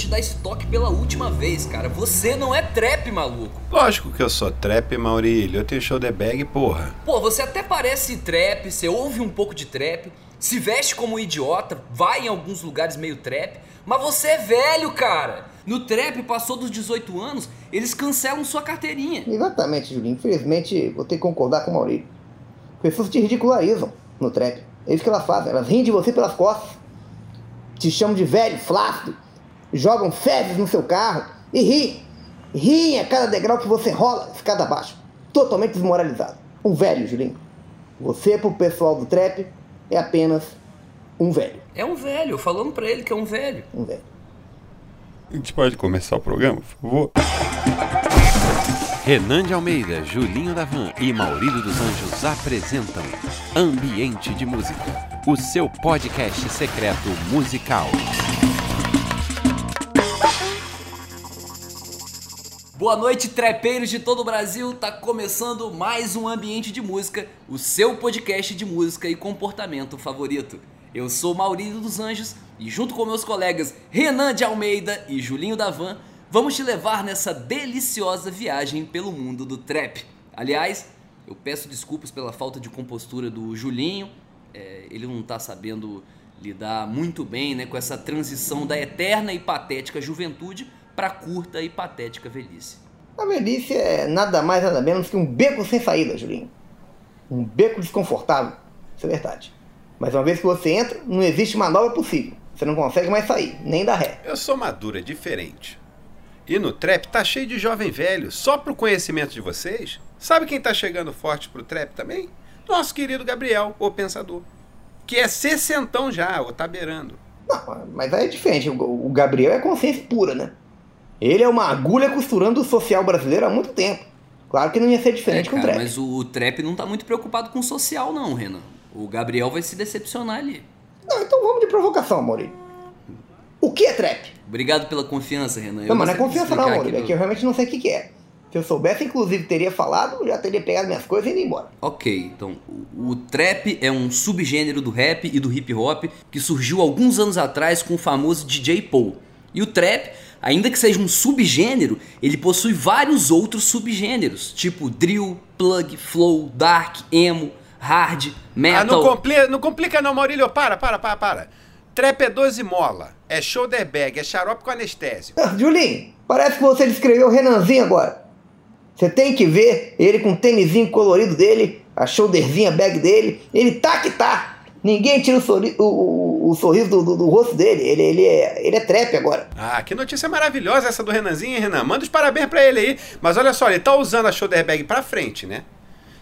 te dar esse toque pela última vez, cara. Você não é trap, maluco. Lógico que eu sou trap, Maurílio. Eu tenho show de bag, porra. Pô, você até parece trap, você ouve um pouco de trap, se veste como um idiota, vai em alguns lugares meio trap, mas você é velho, cara. No trap, passou dos 18 anos, eles cancelam sua carteirinha. Exatamente, Julinho. Infelizmente, vou ter que concordar com o Maurício. Pessoas te ridicularizam no trap. É isso que elas fazem. Elas riem de você pelas costas. Te chamam de velho, flácido. Jogam fezes no seu carro e riem. Riem a cada degrau que você rola, escada abaixo. Totalmente desmoralizado. Um velho, Julinho. Você, pro pessoal do trap, é apenas um velho. É um velho, falando pra ele que é um velho. Um velho. A gente pode começar o programa, por favor? Renan de Almeida, Julinho Davan e Maurílio dos Anjos apresentam Ambiente de Música, o seu podcast secreto musical. Boa noite, trepeiros de todo o Brasil. Tá começando mais um Ambiente de Música, o seu podcast de música e comportamento favorito. Eu sou Maurílio dos Anjos e junto com meus colegas Renan de Almeida e Julinho Davan, vamos te levar nessa deliciosa viagem pelo mundo do trap. Aliás, eu peço desculpas pela falta de compostura do Julinho. É, ele não tá sabendo lidar muito bem né, com essa transição da eterna e patética juventude para curta e patética velhice. A velhice é nada mais nada menos que um beco sem saída, Julinho. Um beco desconfortável. Isso é verdade. Mas uma vez que você entra, não existe manobra possível. Você não consegue mais sair, nem dar ré. Eu sou maduro, é diferente. E no trap tá cheio de jovem velho. Só pro conhecimento de vocês, sabe quem tá chegando forte pro trap também? Nosso querido Gabriel, o Pensador. Que é sessentão já, ou tá beirando. Não, mas aí é diferente. O o Gabriel é consciência pura, né? Ele é uma agulha costurando o social brasileiro há muito tempo. Claro que não ia ser diferente É, com o cara, trap. mas o trap não tá muito preocupado com o social, não, Renan. O Gabriel vai se decepcionar ali. Não, então vamos de provocação, Maurício. O que é trap? Obrigado pela confiança, Renan. Eu não, mas não é confiança não, Maurício. É que eu realmente não sei o que, que é. Se eu soubesse, inclusive, teria falado, eu já teria pegado minhas coisas e ido embora. Ok, então o, o trap é um subgênero do rap e do hip hop que surgiu alguns anos atrás com o famoso DJ Paul. E o trap, ainda que seja um subgênero, ele possui vários outros subgêneros, tipo drill, plug, flow, dark, emo, hard, Ah, metal. não, compli não complica não, Maurílio. Para, para, para, para. Trap é 12 mola, é shoulder bag, é xarope com anestésio. Ah, Julinho, parece que você descreveu o Renanzinho agora. Você tem que ver ele com o tênisinho colorido dele, a shoulderzinha bag dele. Ele tá que tá. Ninguém tira o, sorri- o- o- o sorriso do, do- do rosto dele. Ele, ele, é, ele é trap agora. Ah, que notícia maravilhosa essa do Renanzinho, hein, Renan? Manda os parabéns pra ele aí. Mas olha só, ele tá usando a shoulder bag pra frente, né?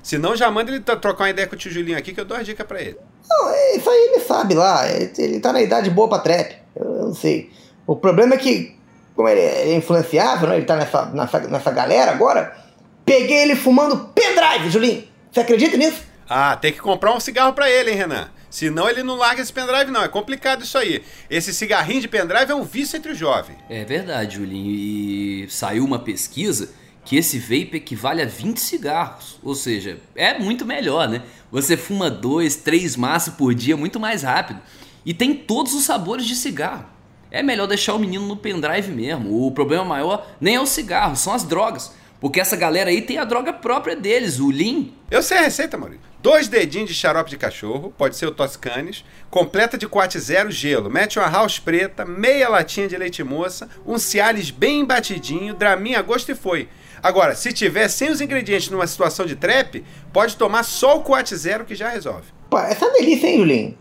Se não, já manda ele trocar uma ideia com o tio Julinho aqui que eu dou as dicas pra ele. Não, é, isso aí ele sabe lá. Ele, ele tá na idade boa pra trap. Eu, eu não sei. O problema é que, como ele é influenciável, né? ele tá nessa, nessa, nessa galera agora. Peguei ele fumando pendrive, Julinho. Você acredita nisso? Ah, tem que comprar um cigarro pra ele, hein, Renan? Senão ele não larga esse pendrive, não. É complicado isso aí. Esse cigarrinho de pendrive é um vício entre os jovens. É verdade, Julinho. E saiu uma pesquisa que esse vape equivale a 20 cigarros. Ou seja, é muito melhor, né? Você fuma dois, três maços por dia muito mais rápido. E tem todos os sabores de cigarro. É melhor deixar o menino no pendrive mesmo. O problema maior nem é o cigarro, são as drogas. Porque essa galera aí tem a droga própria deles, o Lean. Eu sei a receita, Maurício. Dois dedinhos de xarope de cachorro, pode ser o Toscanes, completa de quate zero gelo, mete uma house preta, meia latinha de leite moça, um Cialis bem batidinho, draminha a gosto e foi. Agora, se tiver sem os ingredientes numa situação de trap, pode tomar só o quate zero que já resolve. Pô, essa delícia, hein, Julinho?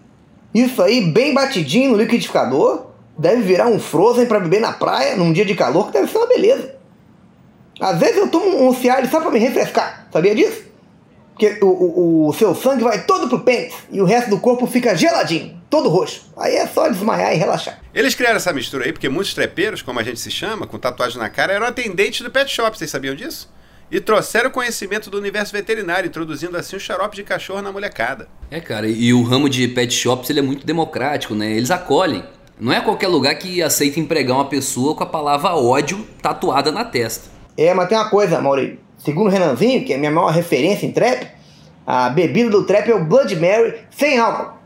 Isso aí, bem batidinho no liquidificador, deve virar um Frozen pra beber na praia num dia de calor, que deve ser uma beleza. Às vezes eu tomo um Cialis só pra me refrescar, sabia disso? Porque o, o, o seu sangue vai todo pro pênis e o resto do corpo fica geladinho, todo roxo. Aí é só desmaiar e relaxar. Eles criaram essa mistura aí porque muitos trepeiros, como a gente se chama, com tatuagem na cara, eram atendentes do pet shop, vocês sabiam disso? E trouxeram conhecimento do universo veterinário, introduzindo assim o xarope de cachorro na molecada. É, cara, e o ramo de pet shops ele é muito democrático, né? Eles acolhem. Não é qualquer lugar que aceita empregar uma pessoa com a palavra ódio tatuada na testa. É, mas tem uma coisa, Maurício. Segundo o Renanzinho, que é a minha maior referência em trap, a bebida do trap é o Blood Mary sem álcool.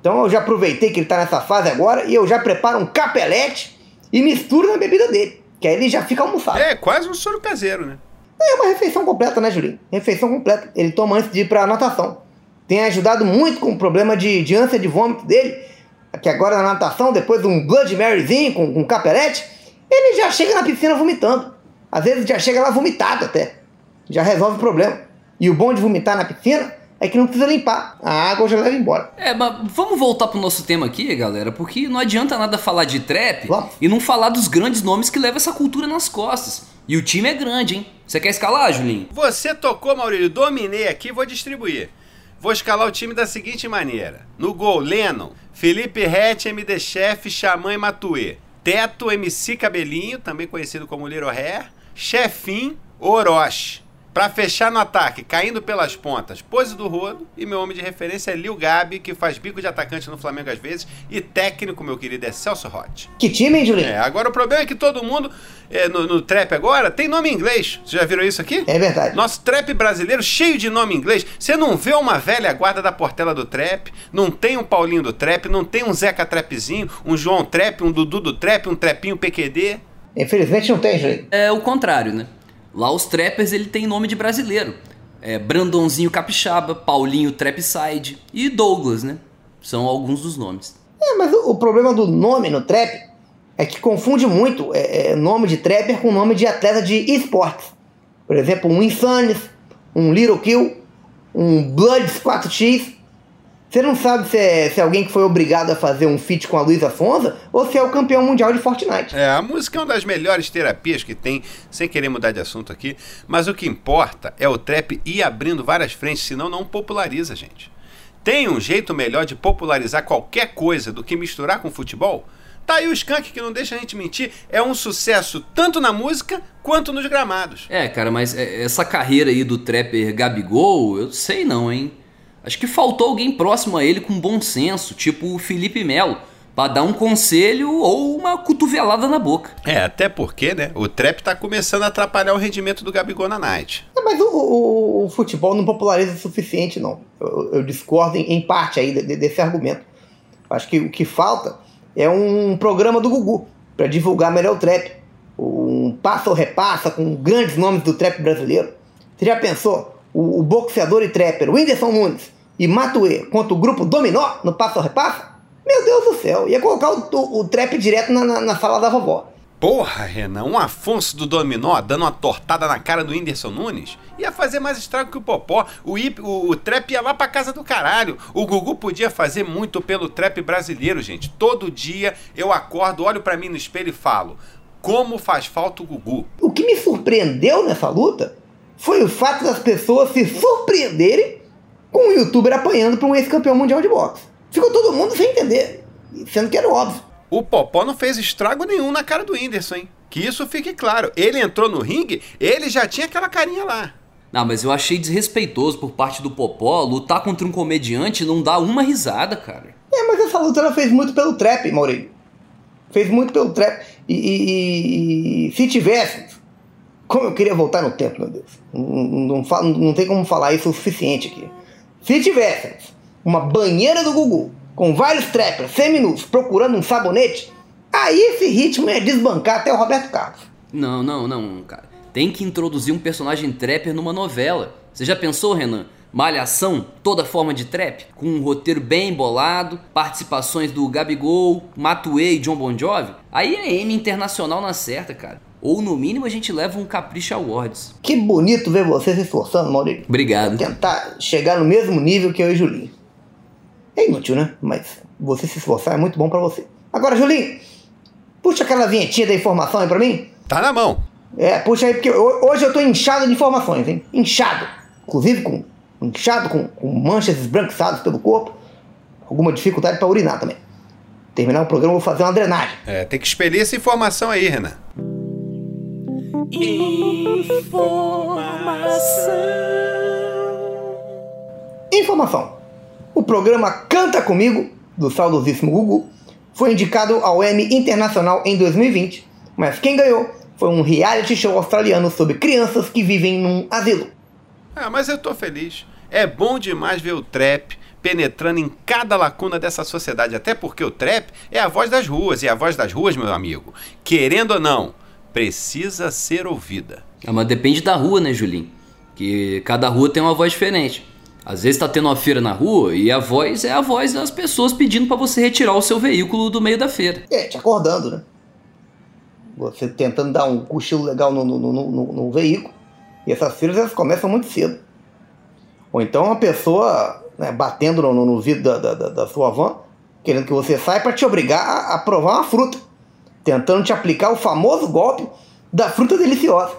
Então eu já aproveitei que ele tá nessa fase agora e eu já preparo um capelete e mistura na bebida dele, que aí ele já fica almoçado. É, quase um soro caseiro, né? É uma refeição completa, né, Julinho? Refeição completa. Ele toma antes de ir pra natação. Tem ajudado muito com o problema de, de ânsia de vômito dele, que agora na natação, depois de um Blood Maryzinho com, com caperete, ele já chega na piscina vomitando. Às vezes já chega lá vomitado até. Já resolve o problema. E o bom de vomitar na piscina é que não precisa limpar. A água já leva embora. É, mas vamos voltar pro nosso tema aqui, galera, porque não adianta nada falar de trap Vamos. e não falar dos grandes nomes que levam essa cultura nas costas. E o time é grande, hein? Você quer escalar, Julinho? Você tocou, Maurílio, dominei aqui, vou distribuir. Vou escalar o time da seguinte maneira: no gol, Lennon, Felipe Rett, MD Chef, Xamã e Matuê. Teto, MC Cabelinho, também conhecido como Little Hair. Chefim, Orochi. Pra fechar no ataque, caindo pelas pontas, pose do rodo. E meu homem de referência é Lil Gabi, que faz bico de atacante no Flamengo às vezes. E técnico, meu querido, é Celso Rotti. Que time, hein, Julinho? É, agora o problema é que todo mundo é, no, no trap agora tem nome em inglês. Vocês já viram isso aqui? É verdade. Nosso trap brasileiro cheio de nome em inglês. Você não vê uma velha guarda da Portela do trap, não tem um Paulinho do trap, não tem um Zeca Trapzinho, um João Trap, um Dudu do trap, um Trepinho PQD. Infelizmente não tem, Julinho. É o contrário, né? Lá os trappers ele tem nome de brasileiro. É Brandonzinho Capixaba, Paulinho Trapside e Douglas, né? São alguns dos nomes. É, mas o, o problema do nome no trap é que confunde muito é, é, nome de trapper com nome de atleta de esportes. Por exemplo, um Insanes, um Little Kill, um Bloods 4X. Você não sabe se é, se é alguém que foi obrigado a fazer um feat com a Luísa Fonza ou se é o campeão mundial de Fortnite. É, a música é uma das melhores terapias que tem, sem querer mudar de assunto aqui, mas o que importa é o trap ir abrindo várias frentes, senão não populariza, gente. Tem um jeito melhor de popularizar qualquer coisa do que misturar com futebol? Tá aí o Skank que não deixa a gente mentir, é um sucesso tanto na música quanto nos gramados. É, cara, mas é, essa carreira aí do trapper Gabigol, eu sei não, hein? Acho que faltou alguém próximo a ele com bom senso, tipo o Felipe Melo, pra dar um conselho ou uma cotovelada na boca. É, até porque, né, o trap tá começando a atrapalhar o rendimento do Gabigol na night. É, mas o, o- o futebol não populariza o suficiente, não. Eu, eu discordo em, em parte aí de- de- desse argumento. Acho que o que falta é um programa do Gugu para divulgar melhor o trap. Um passa ou repassa com grandes nomes do trap brasileiro. Você já pensou? O, o boxeador e trapper Whindersson Nunes e Matuê contra o grupo Dominó no passa ou repassa? Meu Deus do céu, ia colocar o, o- o trap direto na, na, na sala da vovó. Porra, Renan, um Afonso do Dominó dando uma tortada na cara do Whindersson Nunes ia fazer mais estrago que o Popó. O, hip, o, o trap ia lá pra casa do caralho. O Gugu podia fazer muito pelo trap brasileiro, gente. Todo dia eu acordo, olho pra mim no espelho e falo: como faz falta o Gugu? O que me surpreendeu nessa luta foi o fato das pessoas se surpreenderem com o youtuber apanhando para um ex-campeão mundial de boxe. Ficou todo mundo sem entender, sendo que era óbvio. O Popó não fez estrago nenhum na cara do Whindersson, hein? Que isso fique claro. Ele entrou no ringue, ele já tinha aquela carinha lá. Ah, mas eu achei desrespeitoso por parte do Popó lutar contra um comediante e não dar uma risada, cara. É, mas essa luta ela fez muito pelo trap, Maurício. Fez muito pelo trap. E, e- e- e se tivesse. Como eu queria voltar no tempo, meu Deus. Não, não, não tem como falar isso o suficiente aqui. Se tivéssemos uma banheira do Gugu com vários trappers seminus procurando um sabonete, aí esse ritmo ia desbancar até o Roberto Carlos. Não, não, não, cara. Tem que introduzir um personagem trapper numa novela. Você já pensou, Renan? Malhação, toda forma de trap, com um roteiro bem bolado, participações do Gabigol, Matuê e John Bon Jovi. Aí é M internacional na certa, cara. Ou no mínimo a gente leva um Capricha Awards. Que bonito ver você se esforçando, Maurício. Obrigado. Tentar chegar no mesmo nível que eu e Julinho. É inútil, né? Mas você se esforçar é muito bom pra você. Agora, Julinho, puxa aquela vinhetinha da informação aí pra mim. Tá na mão. É, puxa aí, porque ho- hoje eu tô inchado de informações, hein? Inchado. Inclusive com inchado com, com manchas esbranquiçadas pelo corpo. Alguma dificuldade pra urinar também. Terminar o programa, eu vou fazer uma drenagem. É, tem que expelir essa informação aí, Renan. Informação. O programa Canta Comigo, do saudosíssimo Gugu, foi indicado ao Emmy Internacional em 2020, mas quem ganhou foi um reality show australiano sobre crianças que vivem num asilo. Ah, mas eu tô feliz. É bom demais ver o trap, penetrando em cada lacuna dessa sociedade. Até porque o trap é a voz das ruas. E a voz das ruas, meu amigo, querendo ou não, precisa ser ouvida. É, mas depende da rua, né, Julinho? Que cada rua tem uma voz diferente. Às vezes tá tendo uma feira na rua e a voz é a voz das pessoas pedindo para você retirar o seu veículo do meio da feira. É, te acordando, né? Você tentando dar um cochilo legal no, no, no, no, no veículo. E essas feiras elas começam muito cedo. Ou então uma pessoa né, batendo no, no vidro da, da, da, sua van, querendo que você saia para te obrigar a, a provar uma fruta. Tentando te aplicar o famoso golpe da fruta deliciosa.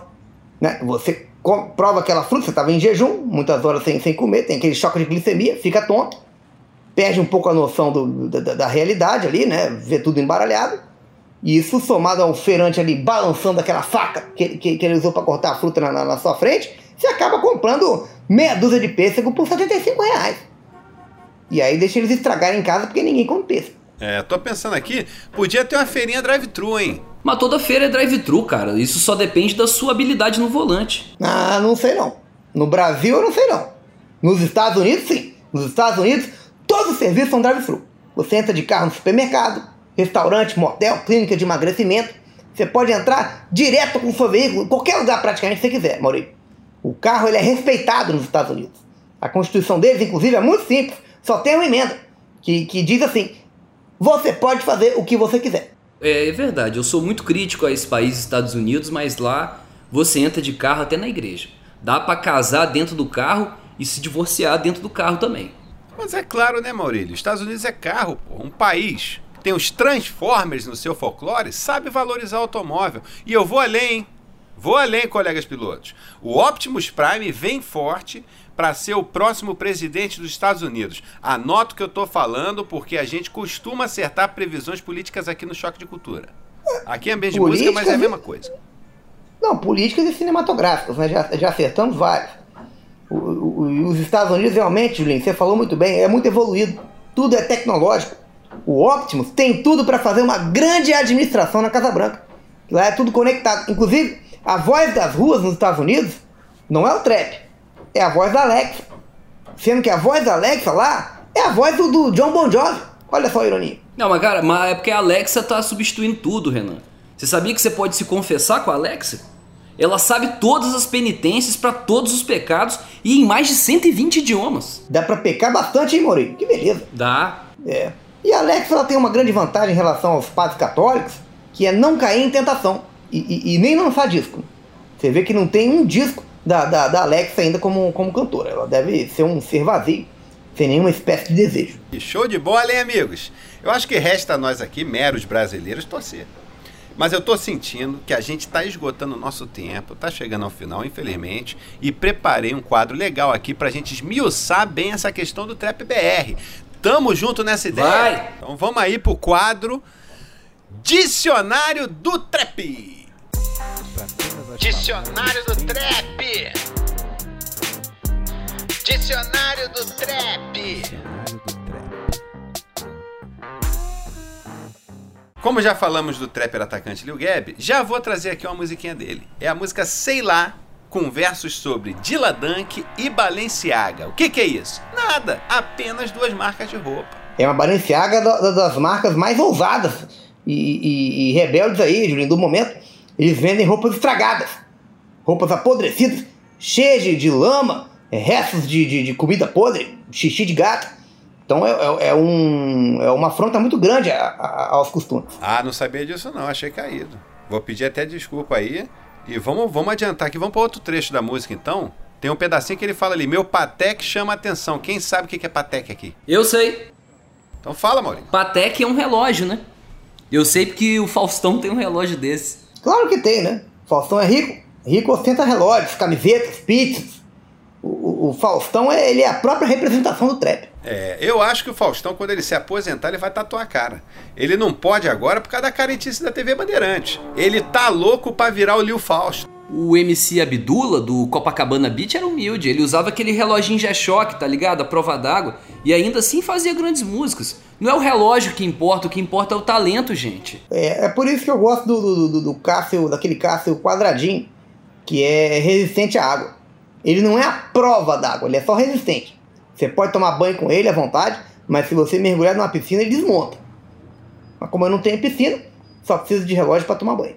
Né? Você prova aquela fruta, você estava em jejum, muitas horas sem, sem comer, tem aquele choque de glicemia, fica tonto, perde um pouco a noção do, da, da, realidade ali, né? Vê tudo embaralhado. E isso somado ao feirante ali balançando aquela faca que, que, que ele usou para cortar a fruta na, na, na, sua frente, você acaba comprando meia dúzia de pêssego por 75 reais. E aí deixa eles estragarem em casa porque ninguém come pêssego. É, tô pensando aqui, podia ter uma feirinha drive-thru, hein? Mas toda feira é drive-thru, cara. Isso só depende da sua habilidade no volante. Ah, não sei não. No Brasil eu não sei não. Nos Estados Unidos, sim. Nos Estados Unidos, todos os serviços são drive-thru. Você entra de carro no supermercado, restaurante, motel, clínica de emagrecimento. Você pode entrar direto com o seu veículo, em qualquer lugar praticamente que você quiser, Maurício. O carro ele é respeitado nos Estados Unidos. A constituição deles, inclusive, é muito simples. Só tem uma emenda que, que diz assim: você pode fazer o que você quiser. É, é verdade, eu sou muito crítico a esse país, Estados Unidos, mas lá você entra de carro até na igreja. Dá para casar dentro do carro e se divorciar dentro do carro também. Mas é claro, né, Maurílio? Estados Unidos é carro, pô. Um país que tem os Transformers no seu folclore, sabe valorizar o automóvel. E eu vou além, hein? Vou além, colegas pilotos. O Optimus Prime vem forte para ser o próximo presidente dos Estados Unidos. Anoto que eu estou falando porque a gente costuma acertar previsões políticas aqui no Choque de Cultura. Aqui é ambiente de música, mas é a mesma coisa. Não, políticas e cinematográficas, né? já, já acertamos vários. O, o, os Estados Unidos realmente, Julinho, você falou muito bem, é muito evoluído. Tudo é tecnológico. O Optimus tem tudo para fazer uma grande administração na Casa Branca. Lá é tudo conectado. Inclusive, a voz das ruas nos Estados Unidos não é o trap, é a voz da Alexa. Sendo que a voz da Alexa lá é a voz do, do John Bon Jovi. Olha só a ironia. Não, mas cara, mas é porque a Alexa tá substituindo tudo, Renan. Você sabia que você pode se confessar com a Alexa? Ela sabe todas as penitências para todos os pecados e em mais de 120 idiomas. Dá para pecar bastante, hein, Maurício? Que beleza. Dá. É. E a Alexa ela tem uma grande vantagem em relação aos padres católicos, que é não cair em tentação e, e, e nem lançar disco. Você vê que não tem um disco da, da, da Alexa ainda como, como cantora. Ela deve ser um ser vazio, sem nenhuma espécie de desejo. E show de bola, hein, amigos? Eu acho que resta a nós aqui, meros brasileiros, torcer. Mas eu tô sentindo que a gente está esgotando o nosso tempo, tá chegando ao final, infelizmente, e preparei um quadro legal aqui pra gente esmiuçar bem essa questão do Trap BR. Tamo junto nessa ideia. Vai. Então vamos aí pro quadro Dicionário do Trap. Dicionário do Trap. Dicionário do Trap. Como já falamos do trapper atacante Lil Gab, já vou trazer aqui uma musiquinha dele. É a música Sei Lá, com versos sobre Dilla Dunk e Balenciaga. O que, que é isso? Nada, apenas duas marcas de roupa. É uma Balenciaga das marcas mais ousadas e, e, e rebeldes aí, Julinho, do momento. Eles vendem roupas estragadas, roupas apodrecidas, cheias de, de lama, é, restos de, de, de, comida podre, xixi de gato. Então é, é, é, um, é uma afronta muito grande a, a, aos costumes. Ah, não sabia disso não, achei caído. Vou pedir até desculpa aí. E vamos, vamos adiantar aqui, vamos para outro trecho da música então. Tem um pedacinho que ele fala ali, meu Patek chama atenção. Quem sabe o que é Patek aqui? Eu sei. Então fala, Maurício. Patek é um relógio, né? Eu sei porque o Faustão tem um relógio desse. Claro que tem, né? Faustão é rico. Rico ostenta relógios, camisetas, pizzas. O, o, Faustão é, ele é a própria representação do trap. É, eu acho que o Faustão, quando ele se aposentar, ele vai tatuar a cara. Ele não pode agora por causa da caretice da TV Bandeirante. Ele tá louco para virar o Lil Fausto. O MC Abdullah, do Copacabana Beach, era humilde. Ele usava aquele reloginho G-Shock, tá ligado? A prova d'água. E ainda assim fazia grandes músicas. Não é o relógio que importa, o que importa é o talento, gente. É, é por isso que eu gosto do, do, do, do Cássio, daquele Cássio quadradinho, que é resistente à água. Ele não é a prova d'água, ele é só resistente. Você pode tomar banho com ele à vontade, mas se você mergulhar numa piscina, ele desmonta. Mas como eu não tenho piscina, só preciso de relógio para tomar banho.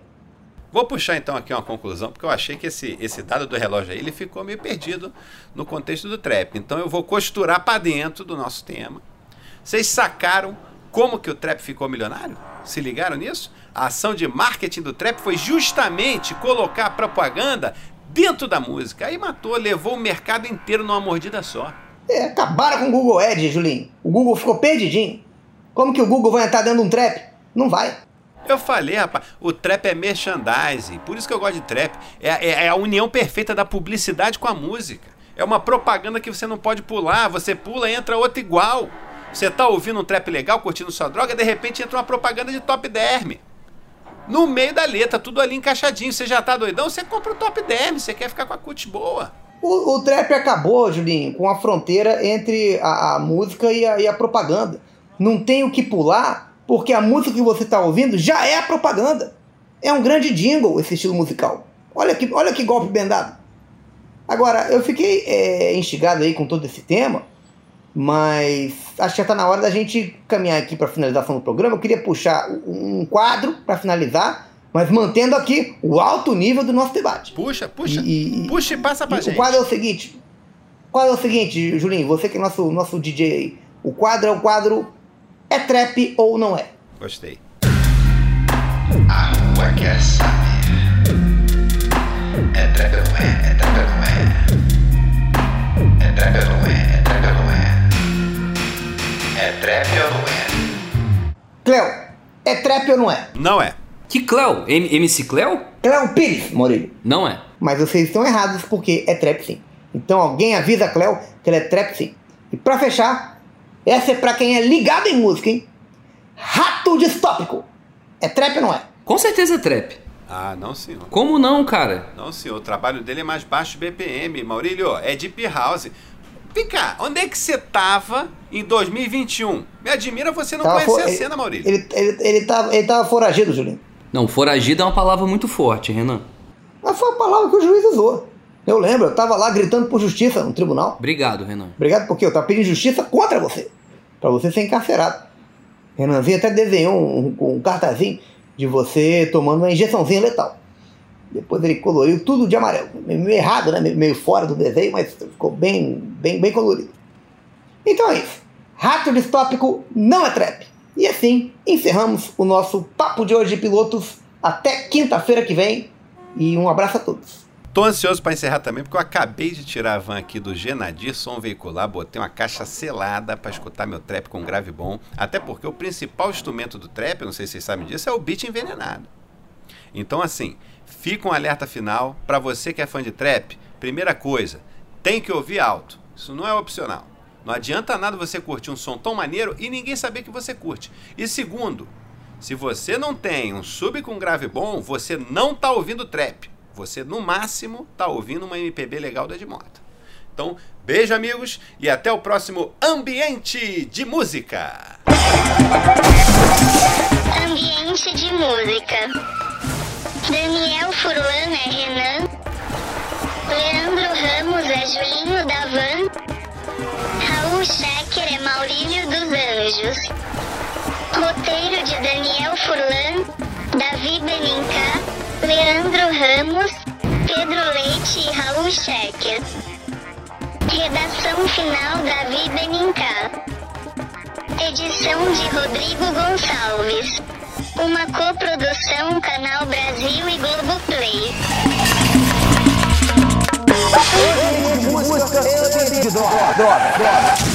Vou puxar então aqui uma conclusão, porque eu achei que esse, esse dado do relógio aí ele ficou meio perdido no contexto do trap. Então eu vou costurar para dentro do nosso tema. Vocês sacaram como que o trap ficou milionário? Se ligaram nisso? A ação de marketing do trap foi justamente colocar a propaganda dentro da música. Aí matou, levou o mercado inteiro numa mordida só. É, acabaram com o Google Ads, Julinho. O Google ficou perdidinho. Como que o Google vai entrar dentro de um trap? Não vai. Eu falei, rapaz, o trap é merchandising. Por isso que eu gosto de trap. É, é, é a união perfeita da publicidade com a música. É uma propaganda que você não pode pular. Você pula, entra outra igual. Você tá ouvindo um trap legal, curtindo sua droga, de repente entra uma propaganda de top derm. No meio da letra, tudo ali encaixadinho. Você já tá doidão, você compra o top derm, você quer ficar com a cut boa. O, o trap acabou, Julinho, com a fronteira entre a, a música e a, e a propaganda. Não tem o que pular, porque a música que você está ouvindo já é a propaganda. É um grande jingle esse estilo musical. Olha que, olha que golpe bem dado. Agora, eu fiquei é, instigado aí com todo esse tema, mas acho que já está na hora da gente caminhar aqui para a finalização do programa. Eu queria puxar um quadro para finalizar, mas mantendo aqui o alto nível do nosso debate. Puxa, puxa. E- puxa e passa pra E gente. O quadro é o seguinte. O quadro é o seguinte, Julinho, você que é nosso, nosso DJ aí. O quadro é o quadro É trap ou não é? Gostei. A rua quer saber. É trap ou não é? É trap ou não é? É trap ou não é? É trap ou não é? Cleo, é trap ou não é? Não é. Que Cleo? M- MC Cleo? Cleo Pires, Maurílio. Não é. Mas vocês estão errados porque é trap sim. Então alguém avisa a Cleo que ela é trap sim. E pra fechar, essa é pra quem é ligado em música, hein? Rato distópico. É trap ou não é? Com certeza é trap. Ah, não, senhor. Como não, cara? Não, senhor. O trabalho dele é mais baixo BPM. Maurílio, é Deep House. Vem cá, onde é que você tava em 2021? Me admira você não Tava conhecer fo- a cena, Maurílio. Ele, ele, ele, tava, ele tava foragido, Julinho. Não, foragido é uma palavra muito forte, Renan. Mas foi a palavra que o juiz usou. Eu lembro, eu tava lá gritando por justiça no tribunal. Obrigado, Renan. Obrigado porque eu tava pedindo justiça contra você. Pra você ser encarcerado. Renanzinho até desenhou um, um, um cartazinho de você tomando uma injeçãozinha letal. Depois ele coloriu tudo de amarelo. Meio errado, né? Meio- fora do desenho, mas ficou bem, bem, bem colorido. Então é isso. Rato distópico não é trap. E assim encerramos o nosso papo de hoje de pilotos. Até quinta-feira que vem. E um abraço a todos. Tô ansioso pra encerrar também, porque eu acabei de tirar a van aqui do Genadir Som Veicular, botei uma caixa selada pra escutar meu trap com grave bom, até porque o principal instrumento do trap, não sei se vocês sabem disso, é o beat envenenado. Então assim, fica um alerta final pra você que é fã de trap. Primeira coisa, tem que ouvir alto. Isso não é opcional. Não adianta nada você curtir um som tão maneiro e ninguém saber que você curte. E segundo, se você não tem um sub com grave bom, você não tá ouvindo trap. Você, no máximo, tá ouvindo uma MPB legal da Edmota. Então, beijo, amigos, e até o próximo Ambiente de Música. Ambiente de música. Daniel Furlan é Renan. Leandro Ramos é Julinho da Van. Raul Schecker é Maurílio dos Anjos. Roteiro de Daniel Furlan, Davi Benincá, Leandro Ramos, Pedro Leite e Raul Schecker. Redação final Davi Benincá. Edição de Rodrigo Gonçalves. Uma coprodução Canal Brasil e Globoplay. Música, droga, droga.